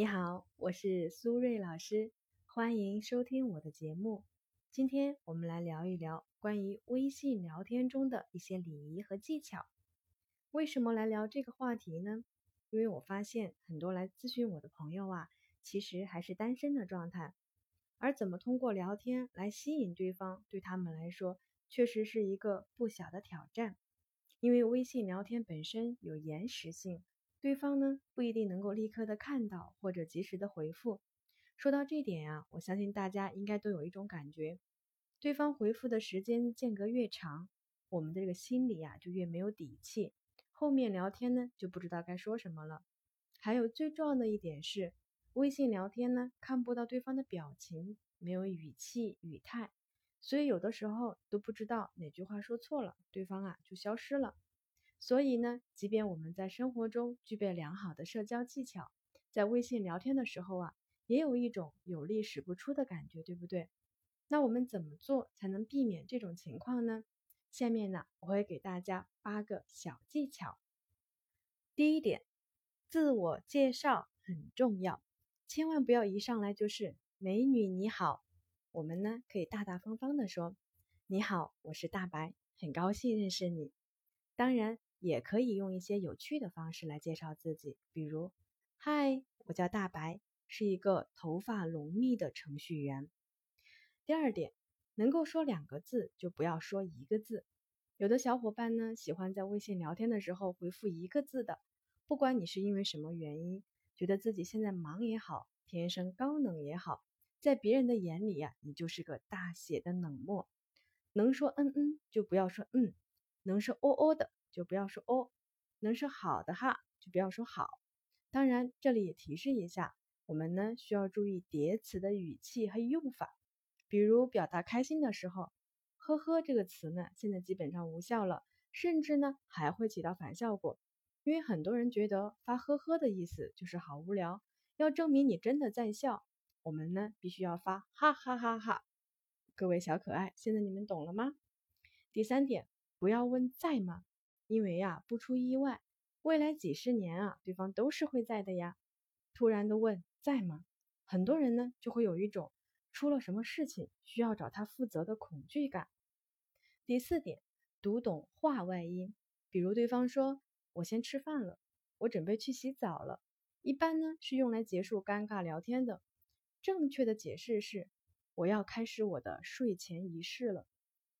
你好，我是苏瑞老师，欢迎收听我的节目。今天我们来聊一聊关于微信聊天中的一些礼仪和技巧。为什么来聊这个话题呢？因为我发现很多来咨询我的朋友啊，其实还是单身的状态，而怎么通过聊天来吸引对方，对他们来说确实是一个不小的挑战。因为微信聊天本身有延时性。对方呢不一定能够立刻的看到或者及时的回复。说到这点呀，我相信大家应该都有一种感觉：对方回复的时间间隔越长，我们的这个心里呀就越没有底气，后面聊天呢就不知道该说什么了。还有最重要的一点是，微信聊天呢看不到对方的表情，没有语气语态，所以有的时候都不知道哪句话说错了，对方啊就消失了。所以呢，即便我们在生活中具备良好的社交技巧，在微信聊天的时候啊，也有一种有力使不出的感觉，对不对？那我们怎么做才能避免这种情况呢？下面呢，我会给大家八个小技巧。第一点，自我介绍很重要，千万不要一上来就是“美女你好”，我们呢可以大大方方的说：“你好，我是大白，很高兴认识你。”当然。也可以用一些有趣的方式来介绍自己，比如：“嗨，我叫大白，是一个头发浓密的程序员。”第二点，能够说两个字就不要说一个字。有的小伙伴呢喜欢在微信聊天的时候回复一个字的，不管你是因为什么原因，觉得自己现在忙也好，天生高冷也好，在别人的眼里呀，你就是个大写的冷漠。能说嗯嗯就不要说嗯，能说哦哦的。就不要说哦，能说好的哈，就不要说好。当然，这里也提示一下，我们呢需要注意叠词的语气和用法。比如表达开心的时候，呵呵这个词呢现在基本上无效了，甚至呢还会起到反效果。因为很多人觉得发呵呵的意思就是好无聊，要证明你真的在笑，我们呢必须要发哈哈哈哈。各位小可爱，现在你们懂了吗？第三点，不要问在吗？因为呀，不出意外，未来几十年啊，对方都是会在的呀。突然的问在吗？很多人呢就会有一种出了什么事情需要找他负责的恐惧感。第四点，读懂话外音，比如对方说“我先吃饭了”，“我准备去洗澡了”，一般呢是用来结束尴尬聊天的。正确的解释是“我要开始我的睡前仪式了”。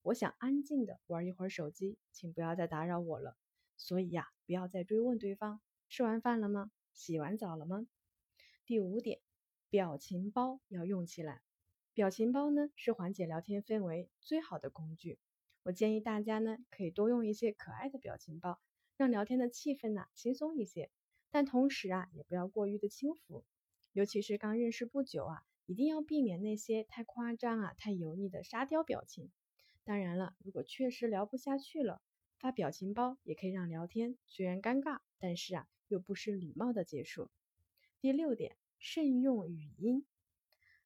我想安静的玩一会儿手机，请不要再打扰我了。所以呀，不要再追问对方吃完饭了吗？洗完澡了吗？第五点，表情包要用起来。表情包呢是缓解聊天氛围最好的工具。我建议大家呢可以多用一些可爱的表情包，让聊天的气氛呢轻松一些。但同时啊，也不要过于的轻浮，尤其是刚认识不久啊，一定要避免那些太夸张啊、太油腻的沙雕表情。当然了，如果确实聊不下去了，发表情包也可以让聊天虽然尴尬，但是啊又不失礼貌的结束。第六点，慎用语音。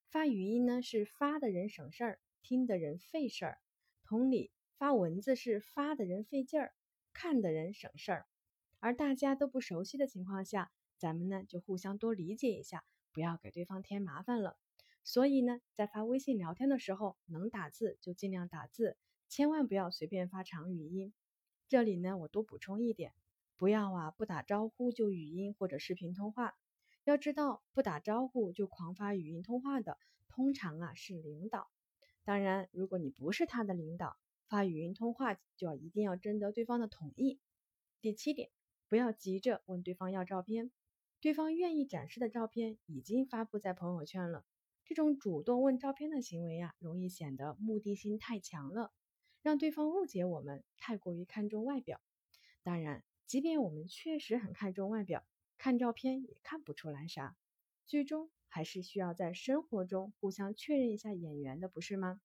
发语音呢是发的人省事儿，听的人费事儿。同理，发文字是发的人费劲儿，看的人省事儿。而大家都不熟悉的情况下，咱们呢就互相多理解一下，不要给对方添麻烦了。所以呢，在发微信聊天的时候，能打字就尽量打字，千万不要随便发长语音。这里呢，我多补充一点，不要啊不打招呼就语音或者视频通话。要知道，不打招呼就狂发语音通话的，通常啊是领导。当然，如果你不是他的领导，发语音通话就要一定要征得对方的同意。第七点，不要急着问对方要照片，对方愿意展示的照片已经发布在朋友圈了。这种主动问照片的行为呀，容易显得目的性太强了，让对方误解我们太过于看重外表。当然，即便我们确实很看重外表，看照片也看不出来啥，最终还是需要在生活中互相确认一下眼缘的，不是吗？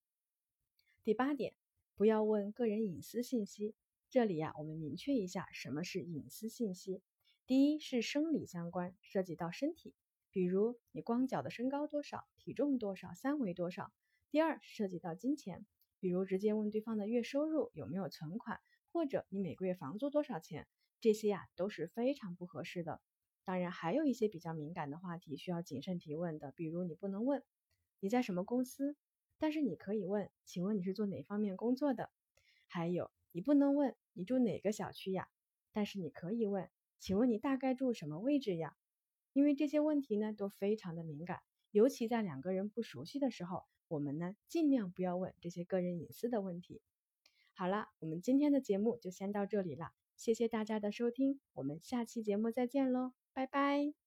第八点，不要问个人隐私信息。这里呀，我们明确一下什么是隐私信息。第一是生理相关，涉及到身体。比如你光脚的身高多少，体重多少，三围多少。第二涉及到金钱，比如直接问对方的月收入有没有存款，或者你每个月房租多少钱，这些呀都是非常不合适的。当然，还有一些比较敏感的话题需要谨慎提问的，比如你不能问你在什么公司，但是你可以问，请问你是做哪方面工作的？还有，你不能问你住哪个小区呀，但是你可以问，请问你大概住什么位置呀？因为这些问题呢都非常的敏感，尤其在两个人不熟悉的时候，我们呢尽量不要问这些个人隐私的问题。好了，我们今天的节目就先到这里了，谢谢大家的收听，我们下期节目再见喽，拜拜。